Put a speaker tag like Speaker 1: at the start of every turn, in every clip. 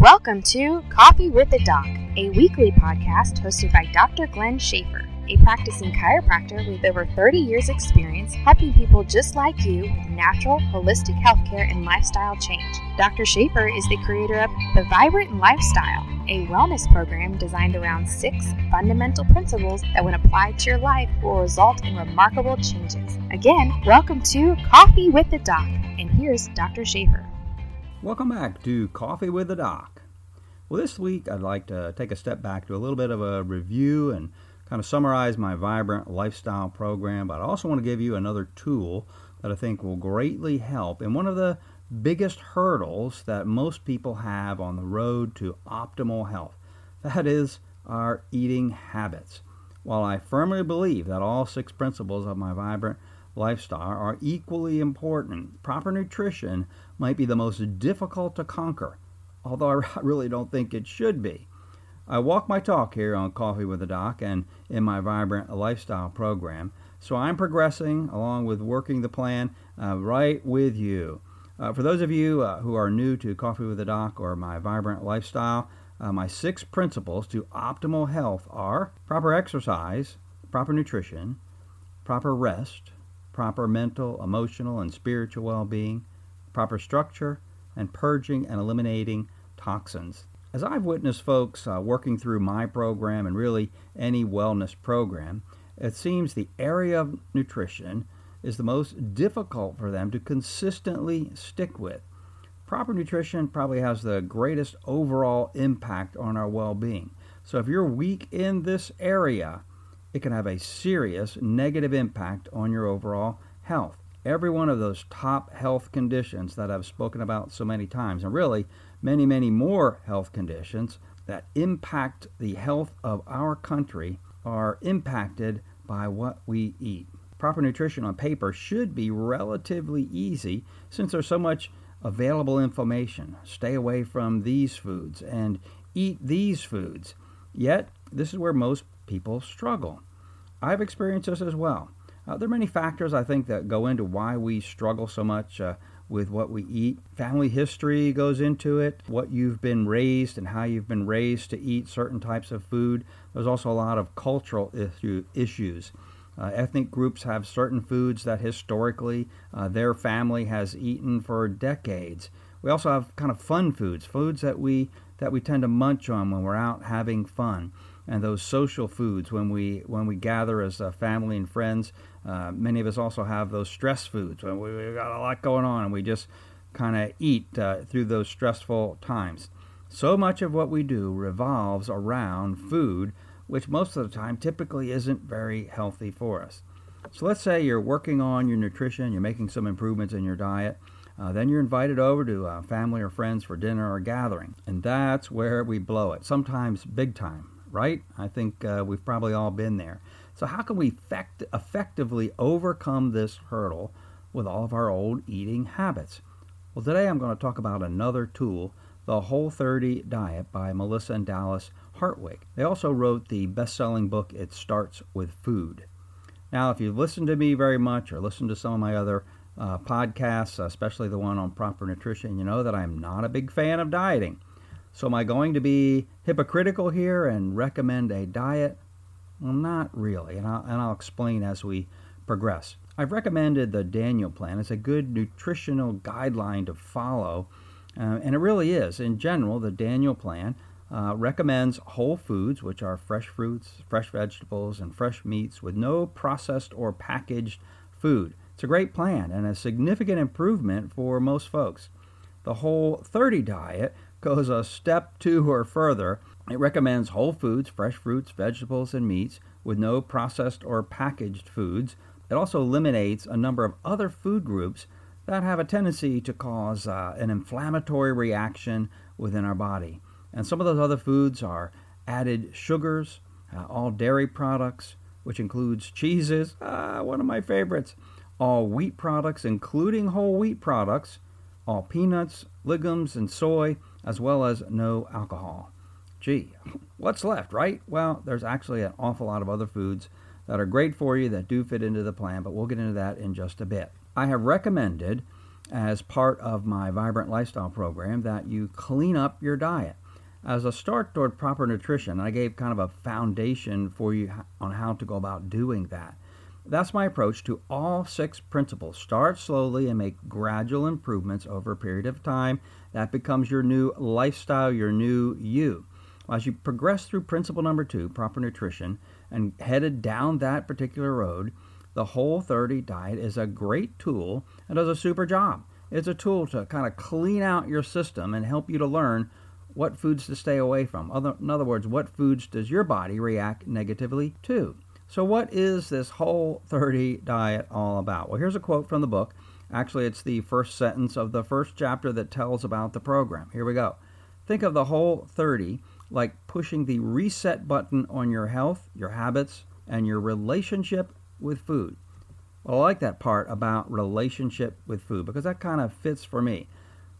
Speaker 1: Welcome to Coffee with the Doc, a weekly podcast hosted by Dr. Glenn Schaefer, a practicing chiropractor with over 30 years' experience helping people just like you with natural, holistic healthcare and lifestyle change. Dr. Schaefer is the creator of The Vibrant Lifestyle, a wellness program designed around six fundamental principles that, when applied to your life, will result in remarkable changes. Again, welcome to Coffee with the Doc, and here's Dr. Schaefer.
Speaker 2: Welcome back to Coffee with the Doc. Well, this week I'd like to take a step back to a little bit of a review and kind of summarize my Vibrant Lifestyle program, but I also want to give you another tool that I think will greatly help in one of the biggest hurdles that most people have on the road to optimal health. That is our eating habits. While I firmly believe that all six principles of my Vibrant lifestyle are equally important. Proper nutrition might be the most difficult to conquer, although I really don't think it should be. I walk my talk here on Coffee with the Doc and in my Vibrant Lifestyle program, so I'm progressing along with working the plan uh, right with you. Uh, for those of you uh, who are new to Coffee with the Doc or my Vibrant Lifestyle, uh, my six principles to optimal health are proper exercise, proper nutrition, proper rest, proper mental, emotional, and spiritual well being, proper structure, and purging and eliminating toxins. As I've witnessed folks uh, working through my program and really any wellness program, it seems the area of nutrition is the most difficult for them to consistently stick with. Proper nutrition probably has the greatest overall impact on our well being. So if you're weak in this area, it can have a serious negative impact on your overall health. Every one of those top health conditions that I've spoken about so many times, and really many, many more health conditions that impact the health of our country, are impacted by what we eat. Proper nutrition on paper should be relatively easy since there's so much available information. Stay away from these foods and eat these foods. Yet, this is where most people struggle. I've experienced this as well. Uh, there are many factors I think that go into why we struggle so much uh, with what we eat. Family history goes into it, what you've been raised and how you've been raised to eat certain types of food. There's also a lot of cultural issue, issues. Uh, ethnic groups have certain foods that historically uh, their family has eaten for decades. We also have kind of fun foods, foods that we that we tend to munch on when we're out having fun and those social foods when we when we gather as a family and friends. Uh, many of us also have those stress foods when we, have got a lot going on and we just kind of eat uh, through those stressful times. So much of what we do revolves around food, which most of the time typically isn't very healthy for us. So let's say you're working on your nutrition, you're making some improvements in your diet. Uh, then you're invited over to uh, family or friends for dinner or gathering. And that's where we blow it, sometimes big time right? I think uh, we've probably all been there. So, how can we effect- effectively overcome this hurdle with all of our old eating habits? Well, today I'm going to talk about another tool, the Whole 30 Diet by Melissa and Dallas Hartwig. They also wrote the best selling book, It Starts with Food. Now, if you've listened to me very much or listened to some of my other uh, podcasts, especially the one on proper nutrition, you know that I'm not a big fan of dieting. So, am I going to be hypocritical here and recommend a diet? Well, not really, and I'll, and I'll explain as we progress. I've recommended the Daniel Plan as a good nutritional guideline to follow, uh, and it really is. In general, the Daniel Plan uh, recommends whole foods, which are fresh fruits, fresh vegetables, and fresh meats, with no processed or packaged food. It's a great plan and a significant improvement for most folks. The Whole 30 diet goes a step two or further. It recommends whole foods, fresh fruits, vegetables, and meats with no processed or packaged foods. It also eliminates a number of other food groups that have a tendency to cause uh, an inflammatory reaction within our body. And some of those other foods are added sugars, uh, all dairy products, which includes cheeses, uh, one of my favorites, all wheat products, including whole wheat products, all peanuts, legumes, and soy, as well as no alcohol. Gee, what's left, right? Well, there's actually an awful lot of other foods that are great for you that do fit into the plan, but we'll get into that in just a bit. I have recommended as part of my Vibrant Lifestyle program that you clean up your diet. As a start toward proper nutrition, I gave kind of a foundation for you on how to go about doing that. That's my approach to all six principles. Start slowly and make gradual improvements over a period of time. That becomes your new lifestyle, your new you. As you progress through principle number two, proper nutrition, and headed down that particular road, the Whole 30 diet is a great tool and does a super job. It's a tool to kind of clean out your system and help you to learn what foods to stay away from. in other words, what foods does your body react negatively to? So, what is this Whole 30 diet all about? Well, here's a quote from the book. Actually, it's the first sentence of the first chapter that tells about the program. Here we go. Think of the Whole 30 like pushing the reset button on your health, your habits, and your relationship with food. Well, I like that part about relationship with food because that kind of fits for me.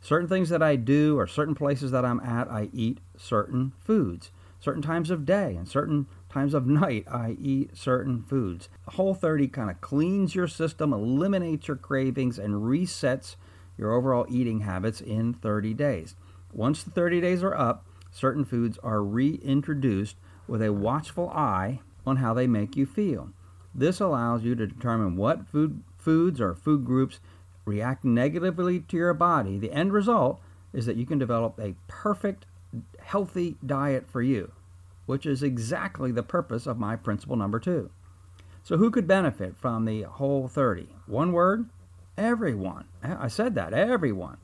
Speaker 2: Certain things that I do or certain places that I'm at, I eat certain foods. Certain times of day and certain times of night, I eat certain foods. Whole 30 kind of cleans your system, eliminates your cravings, and resets your overall eating habits in 30 days. Once the 30 days are up, certain foods are reintroduced with a watchful eye on how they make you feel. This allows you to determine what food, foods or food groups react negatively to your body. The end result is that you can develop a perfect, healthy diet for you which is exactly the purpose of my principle number two. So, who could benefit from the whole 30? One word everyone. I said that, everyone.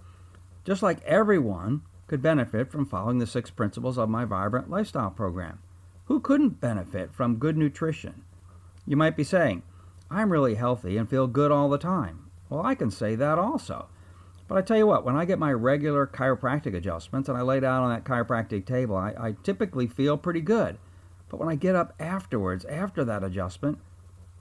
Speaker 2: Just like everyone could benefit from following the six principles of my Vibrant Lifestyle program. Who couldn't benefit from good nutrition? You might be saying, I'm really healthy and feel good all the time. Well, I can say that also. But I tell you what, when I get my regular chiropractic adjustments and I lay down on that chiropractic table, I, I typically feel pretty good. But when I get up afterwards, after that adjustment,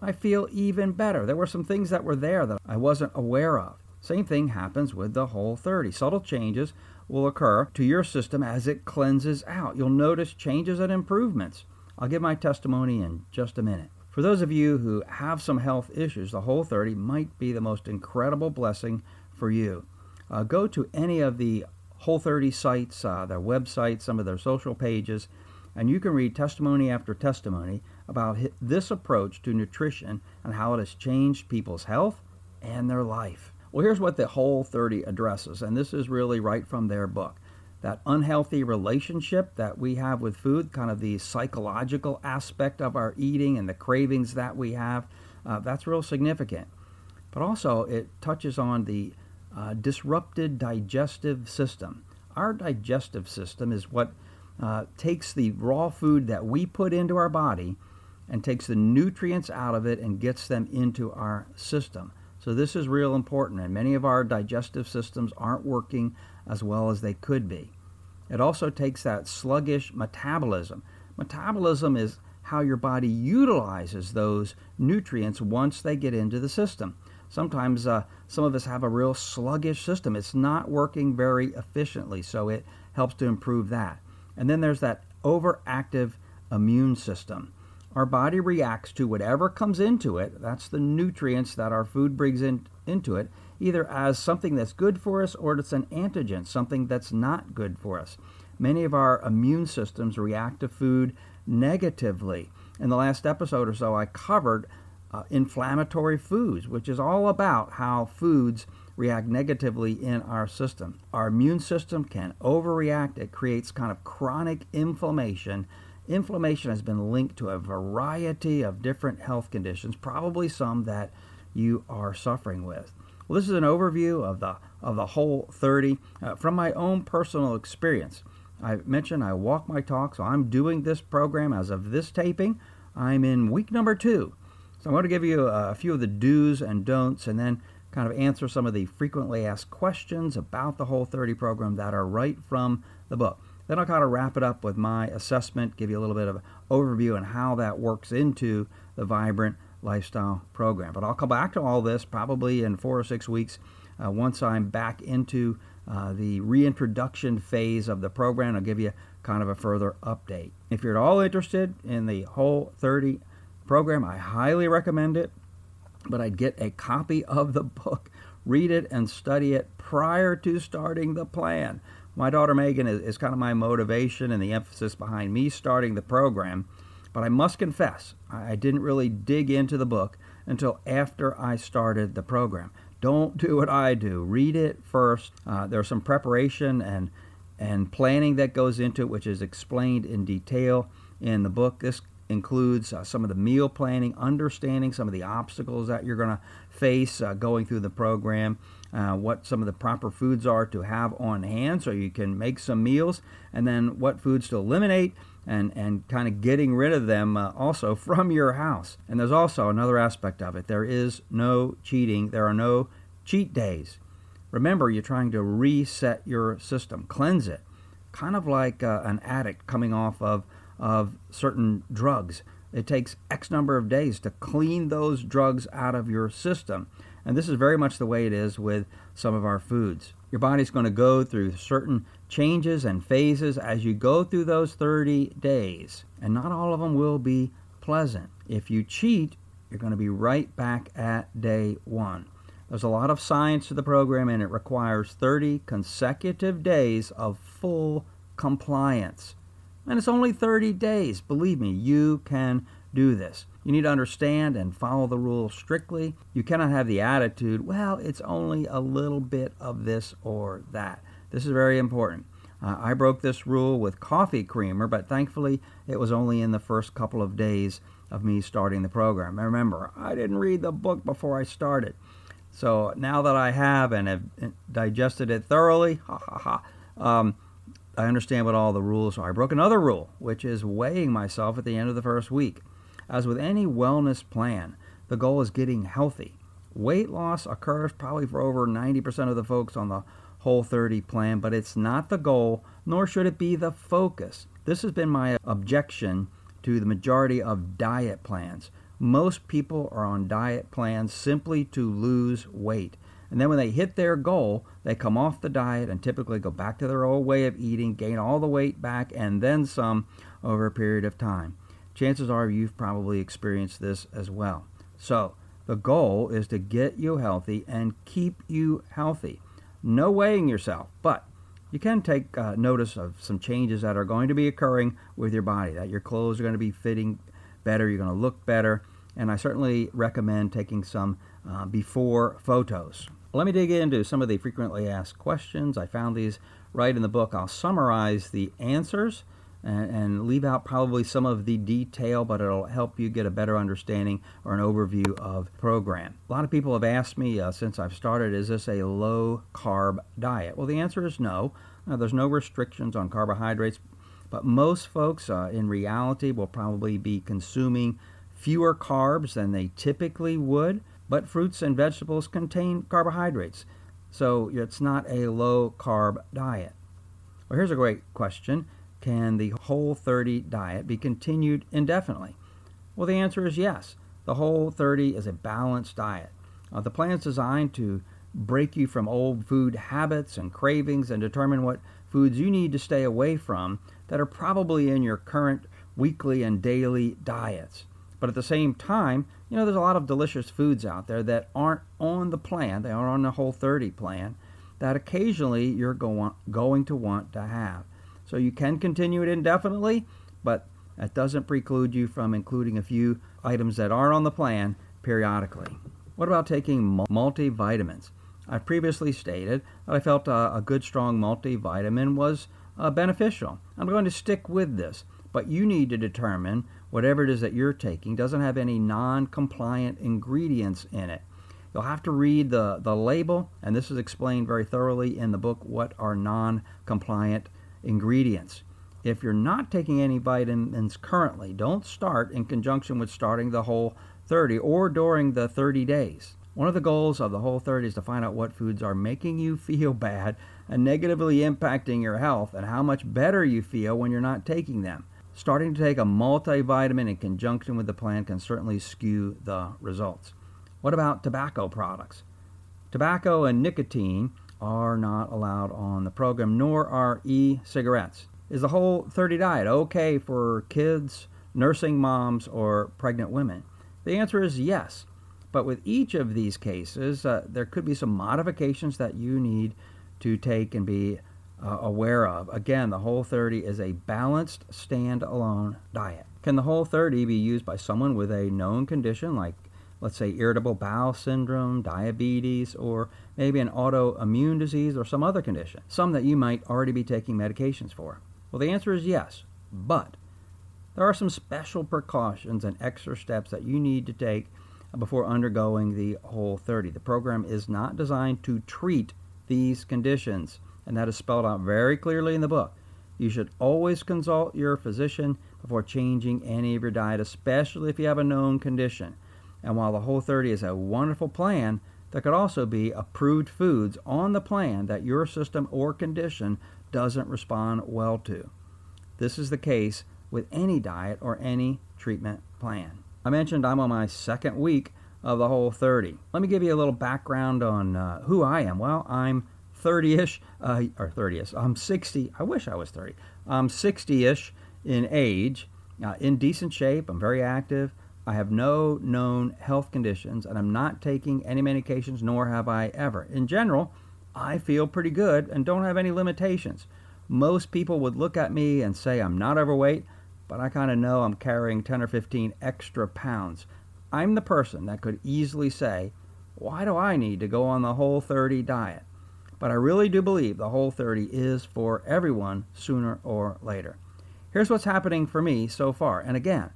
Speaker 2: I feel even better. There were some things that were there that I wasn't aware of. Same thing happens with the whole 30. Subtle changes will occur to your system as it cleanses out. You'll notice changes and improvements. I'll give my testimony in just a minute. For those of you who have some health issues, the whole 30 might be the most incredible blessing for you uh, go to any of the Whole 30 sites, uh, their websites, some of their social pages, and you can read testimony after testimony about this approach to nutrition and how it has changed people's health and their life. Well, here's what the Whole 30 addresses, and this is really right from their book. That unhealthy relationship that we have with food, kind of the psychological aspect of our eating and the cravings that we have, uh, that's real significant. But also, it touches on the uh, disrupted digestive system. Our digestive system is what uh, takes the raw food that we put into our body and takes the nutrients out of it and gets them into our system. So, this is real important, and many of our digestive systems aren't working as well as they could be. It also takes that sluggish metabolism. Metabolism is how your body utilizes those nutrients once they get into the system sometimes uh, some of us have a real sluggish system. It's not working very efficiently, so it helps to improve that. And then there's that overactive immune system. Our body reacts to whatever comes into it. That's the nutrients that our food brings in, into it, either as something that's good for us or it's an antigen, something that's not good for us. Many of our immune systems react to food negatively. In the last episode or so, I covered uh, inflammatory foods, which is all about how foods react negatively in our system. Our immune system can overreact, it creates kind of chronic inflammation. Inflammation has been linked to a variety of different health conditions, probably some that you are suffering with. Well, this is an overview of the of the whole 30 uh, from my own personal experience. I mentioned I walk my talk, so I'm doing this program as of this taping. I'm in week number two. So I'm going to give you a few of the do's and don'ts and then kind of answer some of the frequently asked questions about the Whole 30 program that are right from the book. Then I'll kind of wrap it up with my assessment, give you a little bit of an overview and how that works into the Vibrant Lifestyle program. But I'll come back to all this probably in four or six weeks uh, once I'm back into uh, the reintroduction phase of the program. I'll give you kind of a further update. If you're at all interested in the Whole 30 program. I highly recommend it, but I'd get a copy of the book read it and study it prior to starting the plan. My daughter Megan is, is kind of my motivation and the emphasis behind me starting the program. But I must confess, I didn't really dig into the book until after I started the program. Don't do what I do. Read it first. Uh, there's some preparation and and planning that goes into it, which is explained in detail in the book. This includes uh, some of the meal planning, understanding some of the obstacles that you're going to face uh, going through the program, uh, what some of the proper foods are to have on hand so you can make some meals, and then what foods to eliminate. And, and kind of getting rid of them uh, also from your house. And there's also another aspect of it. There is no cheating. There are no cheat days. Remember, you're trying to reset your system, cleanse it, kind of like uh, an addict coming off of, of certain drugs. It takes X number of days to clean those drugs out of your system. And this is very much the way it is with some of our foods. Your body's going to go through certain changes and phases as you go through those 30 days. And not all of them will be pleasant. If you cheat, you're going to be right back at day one. There's a lot of science to the program, and it requires 30 consecutive days of full compliance. And it's only 30 days. Believe me, you can do this. You need to understand and follow the rules strictly. You cannot have the attitude, well, it's only a little bit of this or that. This is very important. Uh, I broke this rule with coffee creamer, but thankfully it was only in the first couple of days of me starting the program. And remember, I didn't read the book before I started. So now that I have and have digested it thoroughly, ha ha ha, um, I understand what all the rules are. I broke another rule, which is weighing myself at the end of the first week. As with any wellness plan, the goal is getting healthy. Weight loss occurs probably for over 90% of the folks on the Whole 30 plan, but it's not the goal, nor should it be the focus. This has been my objection to the majority of diet plans. Most people are on diet plans simply to lose weight. And then when they hit their goal, they come off the diet and typically go back to their old way of eating, gain all the weight back, and then some over a period of time. Chances are you've probably experienced this as well. So, the goal is to get you healthy and keep you healthy. No weighing yourself, but you can take uh, notice of some changes that are going to be occurring with your body, that your clothes are going to be fitting better, you're going to look better, and I certainly recommend taking some uh, before photos. Let me dig into some of the frequently asked questions. I found these right in the book. I'll summarize the answers and, and, leave out probably some of the detail, but it'll help you get a better understanding or an overview of program. A lot of people have asked me uh, since I've started, is this a low carb diet? Well, the answer is no. Now, there's no restrictions on carbohydrates, but most folks uh, in reality will probably be consuming fewer carbs than they typically would, but fruits and vegetables contain carbohydrates. So it's not a low carb diet. Well, here's a great question Can the Whole 30 diet be continued indefinitely? Well, the answer is yes. The Whole 30 is a balanced diet. Uh, the plan is designed to break you from old food habits and cravings and determine what foods you need to stay away from that are probably in your current weekly and daily diets. But at the same time, you know, there's a lot of delicious foods out there that aren't on the plan, they are on the Whole 30 plan, that occasionally you're go- going to want to have. So you can continue it indefinitely, but that doesn't preclude you from including a few items that aren't on the plan periodically. What about taking multivitamins? I previously stated that I felt a, a good, strong multivitamin was uh, beneficial. I'm going to stick with this, but you need to determine whatever it is that you're taking doesn't have any non compliant ingredients in it. You'll have to read the, the label, and this is explained very thoroughly in the book what are non compliant ingredients. If you're not taking any vitamins currently, don't start in conjunction with starting the whole 30 or during the 30 days. One of the goals of the whole 30 is to find out what foods are making you feel bad and negatively impacting your health and how much better you feel when you're not taking them. Starting to take a multivitamin in conjunction with the plan can certainly skew the results. What about tobacco products? Tobacco and nicotine are not allowed on the program, nor are e cigarettes. Is the whole 30 diet okay for kids, nursing moms, or pregnant women? The answer is yes. But with each of these cases, uh, there could be some modifications that you need to take and be uh, aware of. Again, the Whole 30 is a balanced standalone diet. Can the Whole 30 be used by someone with a known condition like, let's say, irritable bowel syndrome, diabetes, or maybe an autoimmune disease or some other condition? Some that you might already be taking medications for. Well, the answer is yes, but there are some special precautions and extra steps that you need to take before undergoing the Whole 30. The program is not designed to treat these conditions and that is spelled out very clearly in the book. You should always consult your physician before changing any of your diet, especially if you have a known condition. And while the Whole 30 is a wonderful plan, there could also be approved foods on the plan that your system or condition doesn't respond well to. This is the case with any diet or any treatment plan. I mentioned I'm on my second week of the Whole 30. Let me give you a little background on uh, who I am. Well, I'm 30-ish, uh, or 30ish. I'm 60. I wish I was 30. I'm 60-ish in age, uh, in decent shape. I'm very active. I have no known health conditions, and I'm not taking any medications, nor have I ever. In general, I feel pretty good and don't have any limitations. Most people would look at me and say I'm not overweight, but I kind of know I'm carrying 10 or 15 extra pounds. I'm the person that could easily say, why do I need to go on the whole 30 diet? But I really do believe the whole 30 is for everyone sooner or later. Here's what's happening for me so far. And again,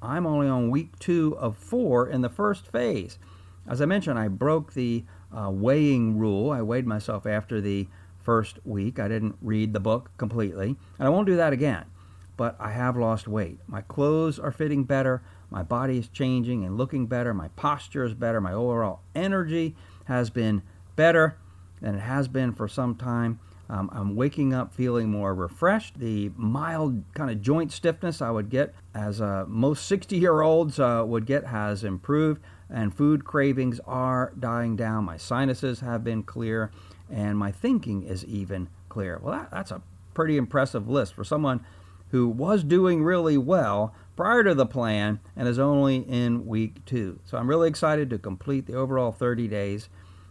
Speaker 2: I'm only on week two of four in the first phase. As I mentioned, I broke the uh, weighing rule. I weighed myself after the first week. I didn't read the book completely, and I won't do that again. But I have lost weight. My clothes are fitting better. My body is changing and looking better. My posture is better. My overall energy has been better than it has been for some time. Um, I'm waking up feeling more refreshed. The mild kind of joint stiffness I would get, as uh, most 60 year olds uh, would get, has improved, and food cravings are dying down. My sinuses have been clear, and my thinking is even clear. Well, that, that's a pretty impressive list for someone who was doing really well prior to the plan and is only in week two. So I'm really excited to complete the overall 30 days.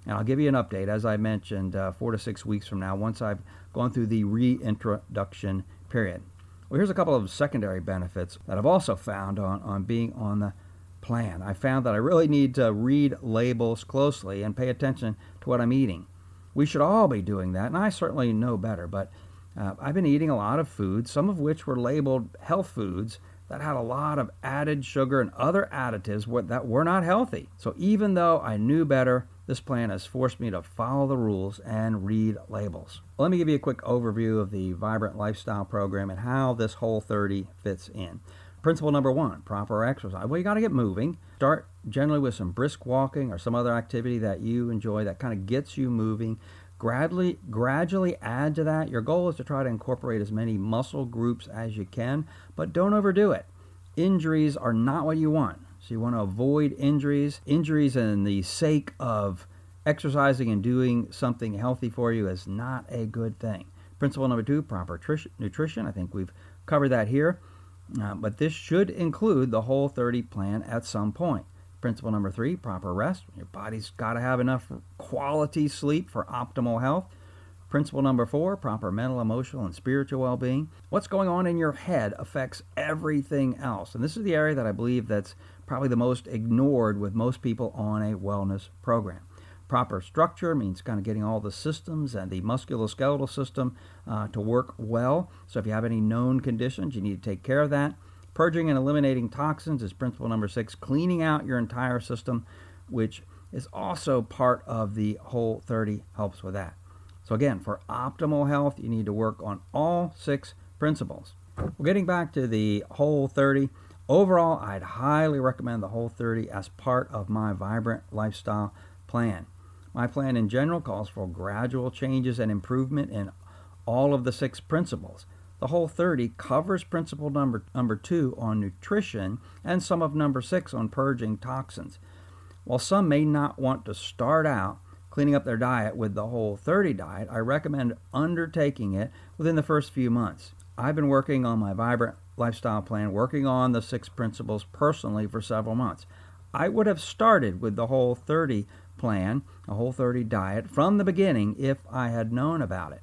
Speaker 2: And I'll give you an update, as I mentioned, uh, four to six weeks from now, once I've gone through the reintroduction period. Well, here's a couple of secondary benefits that I've also found on, on being on the plan. I found that I really need to read labels closely and pay attention to what I'm eating. We should all be doing that, and I certainly know better, but uh, I've been eating a lot of foods, some of which were labeled health foods, that had a lot of added sugar and other additives that were not healthy. So even though I knew better, this plan has forced me to follow the rules and read labels. Let me give you a quick overview of the Vibrant Lifestyle Program and how this Whole 30 fits in. Principle number one proper exercise. Well, you got to get moving. Start generally with some brisk walking or some other activity that you enjoy that kind of gets you moving. Gradually, gradually add to that. Your goal is to try to incorporate as many muscle groups as you can, but don't overdo it. Injuries are not what you want. So you want to avoid injuries. Injuries in the sake of exercising and doing something healthy for you is not a good thing. Principle number two proper nutrition. I think we've covered that here. Uh, but this should include the whole 30 plan at some point. Principle number three proper rest. Your body's got to have enough quality sleep for optimal health. Principle number four proper mental, emotional, and spiritual well being. What's going on in your head affects everything else. And this is the area that I believe that's probably the most ignored with most people on a wellness program. Proper structure means kind of getting all the systems and the musculoskeletal system uh, to work well. So, if you have any known conditions, you need to take care of that. Purging and eliminating toxins is principle number six. Cleaning out your entire system, which is also part of the whole 30, helps with that. So, again, for optimal health, you need to work on all six principles. Well, getting back to the whole 30, overall, I'd highly recommend the whole 30 as part of my vibrant lifestyle plan. My plan in general calls for gradual changes and improvement in all of the six principles. The whole 30 covers principle number, number two on nutrition and some of number six on purging toxins. While some may not want to start out cleaning up their diet with the whole 30 diet, I recommend undertaking it within the first few months. I've been working on my vibrant lifestyle plan, working on the six principles personally for several months. I would have started with the Whole 30 plan, a Whole 30 diet, from the beginning if I had known about it.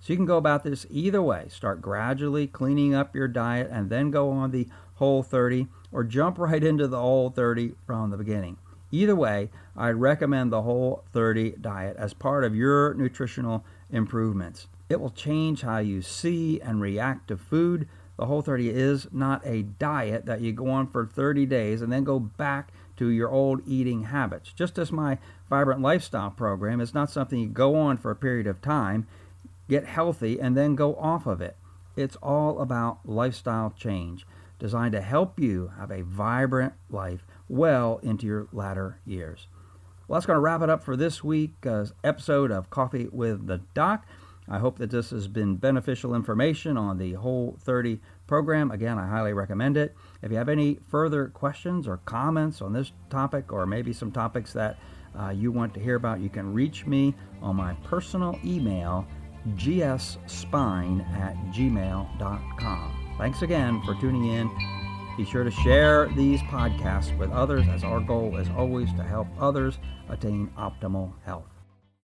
Speaker 2: So you can go about this either way. Start gradually cleaning up your diet and then go on the Whole 30 or jump right into the Whole 30 from the beginning. Either way, I'd recommend the Whole 30 diet as part of your nutritional improvements. It will change how you see and react to food. The Whole 30 is not a diet that you go on for 30 days and then go back to your old eating habits. Just as my Vibrant Lifestyle program is not something you go on for a period of time, get healthy, and then go off of it. It's all about lifestyle change designed to help you have a vibrant life well into your latter years. Well, that's going to wrap it up for this week's uh, episode of Coffee with the Doc. I hope that this has been beneficial information on the Whole 30 program. Again, I highly recommend it. If you have any further questions or comments on this topic, or maybe some topics that uh, you want to hear about, you can reach me on my personal email, gsspine at gmail.com. Thanks again for tuning in. Be sure to share these podcasts with others as our goal is always to help others attain optimal health.